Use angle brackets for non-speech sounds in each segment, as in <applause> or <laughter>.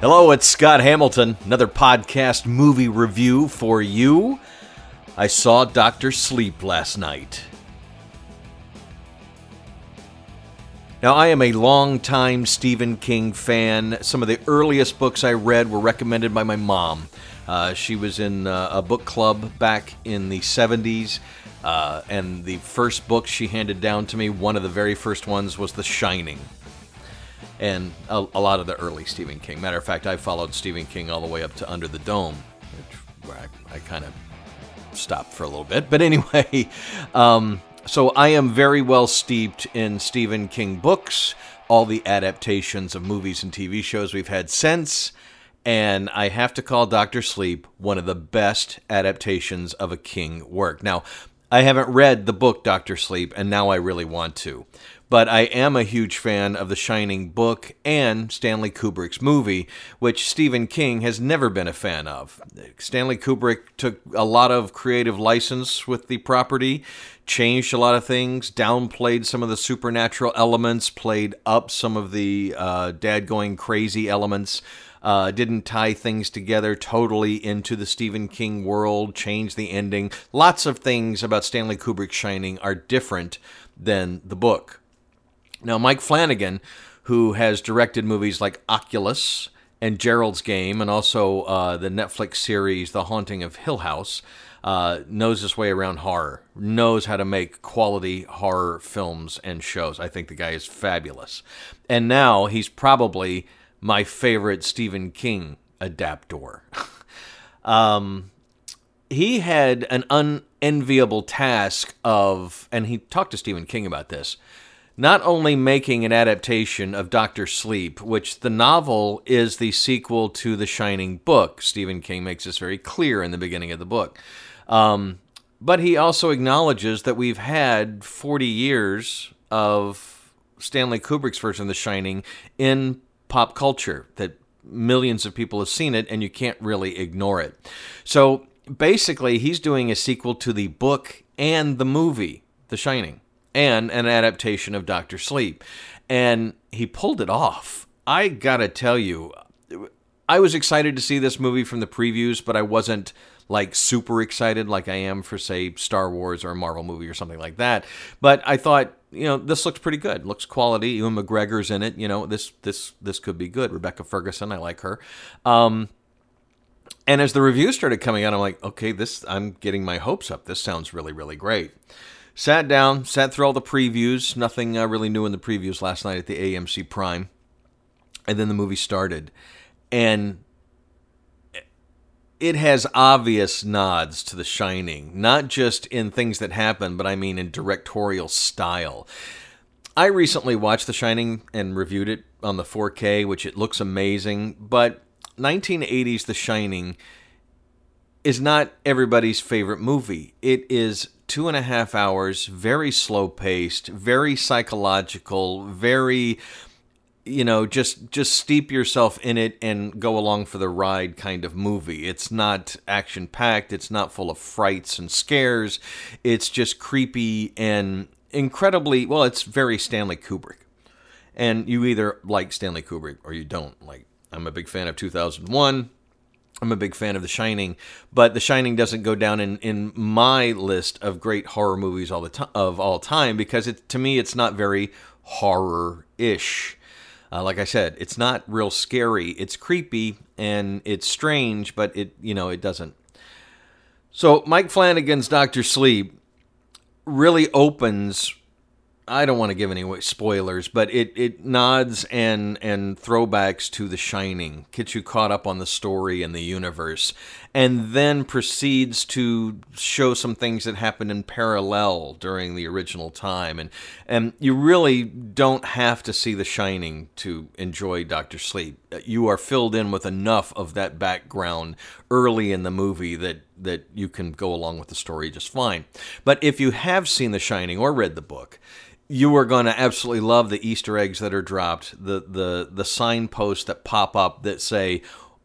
Hello, it's Scott Hamilton. Another podcast movie review for you. I saw Doctor Sleep last night. Now, I am a long-time Stephen King fan. Some of the earliest books I read were recommended by my mom. Uh, she was in uh, a book club back in the 70s, uh, and the first book she handed down to me, one of the very first ones, was The Shining and a, a, lot of the early Stephen King. Matter of fact, I followed Stephen King all the way up to Under the Dome, which, where I, I kind of stopped for a little bit. <laughs> But anyway, um, so I am very well steeped in Stephen King books, all the adaptations of movies and TV shows we've had since. And I have to call Doctor Sleep one of the best adaptations of a King work. Now, I haven't read the book Doctor Sleep, and now I really want to. But I am a huge fan of The Shining book and Stanley Kubrick's movie, which Stephen King has never been a fan of. Stanley Kubrick took a lot of creative license with the property, changed a lot of things, downplayed some of the supernatural elements, played up some of the uh, dad going crazy elements. Uh, didn't tie things together totally into the Stephen King world, changed the ending. Lots of things about Stanley Kubrick's Shining are different than the book. Now, Mike Flanagan, who has directed movies like Oculus and Gerald's Game, and also uh, the Netflix series The Haunting of Hill House, uh, knows his way around horror, knows how to make quality horror films and shows. I think the guy is fabulous. And now he's probably my favorite Stephen King adaptor. <laughs> um, he had an unenviable task of, and he talked to Stephen King about this not only making an adaptation of Doctor Sleep, which the novel is the sequel to the Shining book. Stephen King makes this very clear in the beginning of the book. Um, but he also acknowledges that we've had 40 years of Stanley Kubrick's version of The Shining in pop culture, that millions of people have seen it, and you can't really ignore it. So basically, he's doing a sequel to the book and the movie, The Shining and an adaptation of Doctor Sleep. And he pulled it off. I gotta tell you, I was excited to see this movie from the previews, but I wasn't like super excited like I am for say Star Wars or a Marvel movie or something like that. But I thought, you know, this looks pretty good. Looks quality. Ewan McGregor's in it. You know, this this this could be good. Rebecca Ferguson, I like her. Um, and as the reviews started coming out, I'm like, okay, this I'm getting my hopes up. This sounds really really great. Sat down, sat through all the previews. Nothing uh, really new in the previews last night at the AMC Prime. And then the movie started. And it has obvious nods to The Shining, not just in things that happen, but I mean in directorial style. I recently watched The Shining and reviewed it on the 4K, which it looks amazing, but 1980s The Shining is not everybody's favorite movie. It is two and a half hours, very slow paced, very psychological, very you know just just steep yourself in it and go along for the ride kind of movie. It's not action packed it's not full of frights and scares. It's just creepy and incredibly well it's very stanley kubrick. And you either like stanley kubrick or you don't. Like i'm a big fan of 2001 I'm a big fan of The Shining, but The Shining doesn't go down in, in my list of great horror movies all the time of all time because it to me it's not very horror-ish. Uh, like I said, it's not real scary. It's creepy and it's strange, but it you know it doesn't. So Mike Flanagan's Doctor Sleep really opens I don't want to give any spoilers, but it, it nods and and throwbacks to The Shining, gets you caught up on the story and the universe, and then proceeds to show some things that happened in parallel during the original time, and and you really don't have to see The Shining to enjoy Doctor Sleep. You are filled in with enough of that background early in the movie that that you can go along with the story just fine. But if you have seen The Shining or read the book you are going to absolutely love the Easter eggs that are dropped, the the the signposts that pop up that say,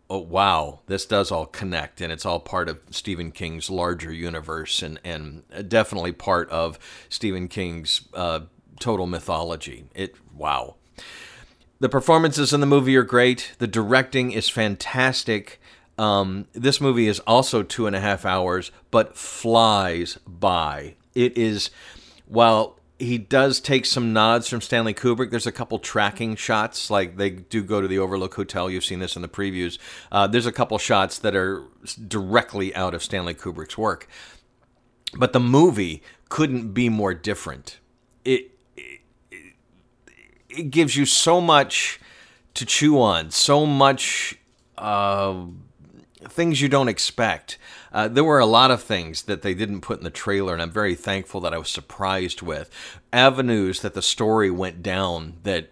"Oh wow, this does all connect," and it's all part of Stephen King's larger universe, and and definitely part of Stephen King's uh, total mythology. It wow. The performances in the movie are great. The directing is fantastic. Um, this movie is also two and a half hours, but flies by. It is, while he does take some nods from Stanley Kubrick. There's a couple tracking shots, like they do go to the Overlook Hotel. You've seen this in the previews. Uh, there's a couple shots that are directly out of Stanley Kubrick's work, but the movie couldn't be more different. It it, it gives you so much to chew on, so much. Uh, things you don't expect. Uh, there were a lot of things that they didn't put in the trailer, and I'm very thankful that I was surprised with avenues that the story went down that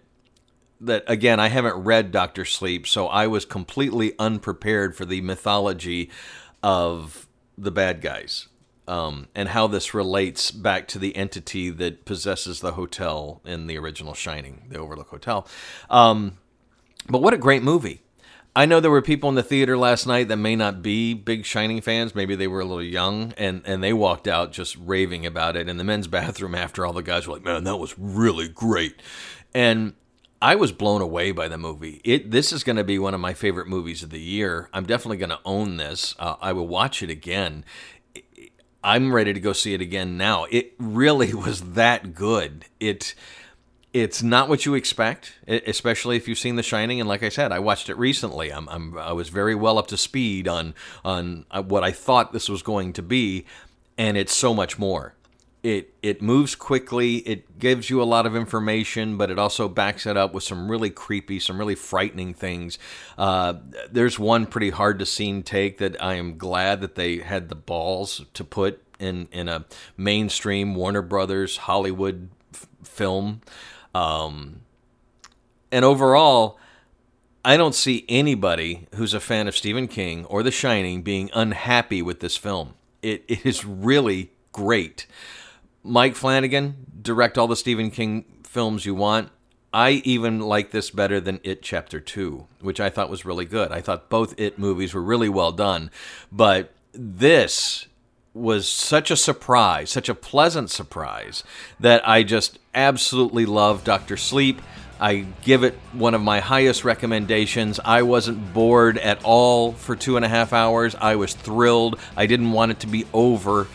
that again I haven't read Doctor Sleep, so I was completely unprepared for the mythology of the bad guys. Um, and how this relates back to the entity that possesses the hotel in the original Shining, the Overlook Hotel. Um, but what a great movie! I know there were people in the theater last night that may not be big Shining fans. Maybe they were a little young, and and they walked out just raving about it in the men's <laughs> bathroom after all the guys were like, "Man, that was really great," and I was blown away by the movie. It this is going to be one of my favorite movies of the year. I'm definitely going to own this. Uh, I will watch it again. I'm ready to go see it again now. It really <laughs> was that good. It it's not what you expect, especially if you've seen The Shining. And like I said, I watched it recently. I'm, I'm I was very well up to speed on on uh, what I thought this was going to be, and it's so much more. It it moves quickly. It gives you a lot of information, but it also backs it up with some really creepy, some really frightening things. Uh, there's one pretty hard to scene take that I am glad that they had the balls to put in in a mainstream Warner Brothers Hollywood film. Um, and overall, I don't see anybody who's a fan of Stephen King or The Shining being unhappy with this film. It, it is really great. Mike Flanagan, direct all the Stephen King films you want. I even like this better than It Chapter 2, which I thought was really good. I thought both It movies were really well done. But this was such a surprise, such a pleasant surprise, that I just absolutely love Dr. Sleep. I give it one of my highest recommendations. I wasn't bored at all for two and a half hours. I was thrilled. I didn't want it to be over.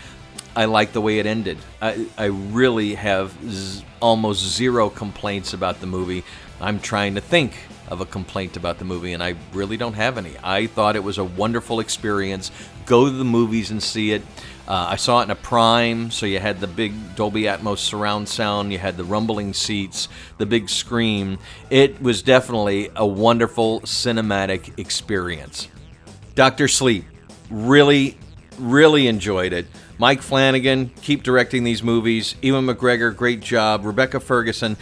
I like the way it ended. I, I really have z- almost zero complaints about the movie. I'm trying to think of a complaint about the movie, and I really don't have any. I thought it was a wonderful experience. Go to the movies and see it. Uh, I saw it in a prime, so you had the big Dolby Atmos surround sound, you had the rumbling seats, the big screen. It was definitely a wonderful cinematic experience. Doctor Sleep, really, really enjoyed it. Mike Flanagan, keep directing these movies. Ewan McGregor, great job. Rebecca Ferguson,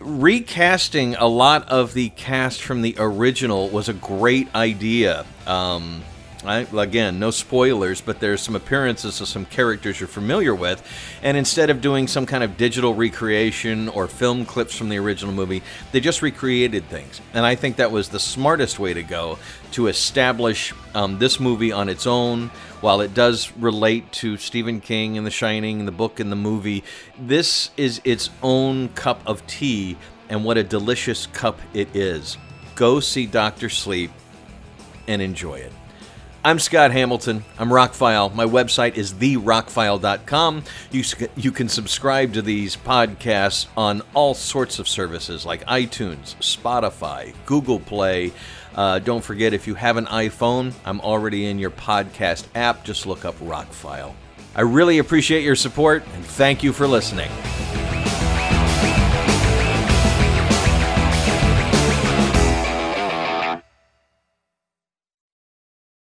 recasting a lot of the cast from the original was a great idea. Um, I, again, no spoilers, but there's some appearances of some characters you're familiar with. And instead of doing some kind of digital recreation or film clips from the original movie, they just recreated things. And I think that was the smartest way to go to establish um, this movie on its own. While it does relate to Stephen King and The Shining, the book and the movie, this is its own cup of tea, and what a delicious cup it is. Go see Doctor Sleep and enjoy it. I'm Scott Hamilton. I'm Rockfile. My website is therockfile.com. You, you can subscribe to these podcasts on all sorts of services like iTunes, Spotify, Google Play. Uh, don't forget, if you have an iPhone, I'm already in your podcast app. Just look up Rockfile. I really appreciate your support and thank you for listening.